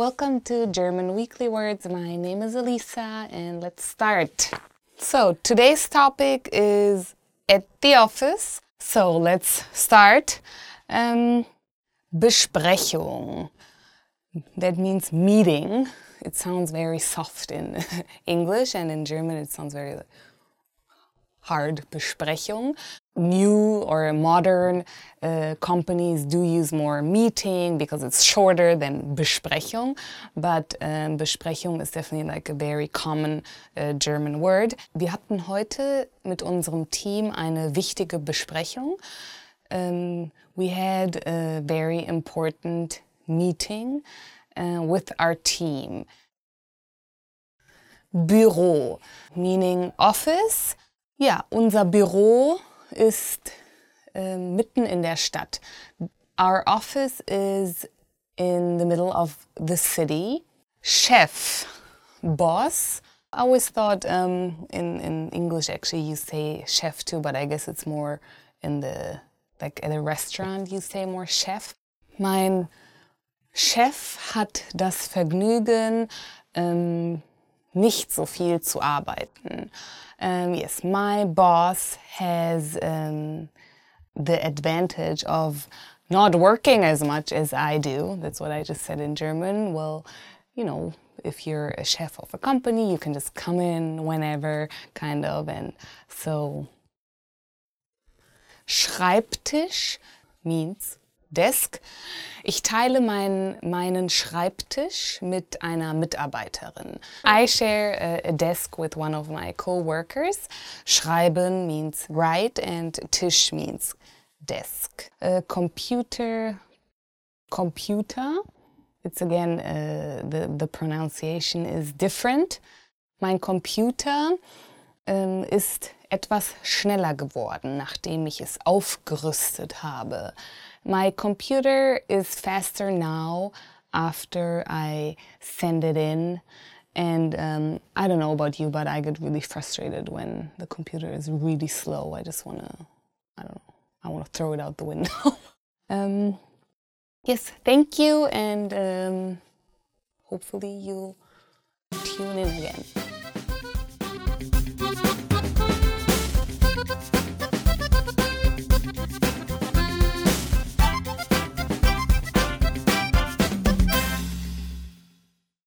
Welcome to German Weekly Words. My name is Elisa and let's start. So, today's topic is at the office. So, let's start. Um, Besprechung. That means meeting. It sounds very soft in English and in German it sounds very hard Besprechung. New or modern uh, companies do use more meeting because it's shorter than Besprechung, but um, Besprechung is definitely like a very common uh, German word. Wir hatten heute mit unserem Team eine wichtige Besprechung. Um, we had a very important meeting uh, with our team. Büro, meaning office. Ja, unser Büro ist äh, mitten in der Stadt. Our office is in the middle of the city. Chef, boss. I always thought um, in, in English actually you say chef too, but I guess it's more in the, like at a restaurant you say more chef. Mein Chef hat das Vergnügen, ähm, nicht so viel zu arbeiten. Um, yes, my boss has um, the advantage of not working as much as I do. That's what I just said in German. Well, you know, if you're a chef of a company, you can just come in whenever, kind of. And so, Schreibtisch means Desk. Ich teile mein, meinen Schreibtisch mit einer Mitarbeiterin. I share a, desk with one of my co-workers. Schreiben means write and Tisch means desk. A computer, computer. It's again, uh, the, the pronunciation is different. Mein Computer ähm, ist etwas schneller geworden, nachdem ich es aufgerüstet habe. My computer is faster now after I send it in. And um, I don't know about you, but I get really frustrated when the computer is really slow. I just want to, I don't know, I want to throw it out the window. um, yes, thank you, and um, hopefully you'll tune in again.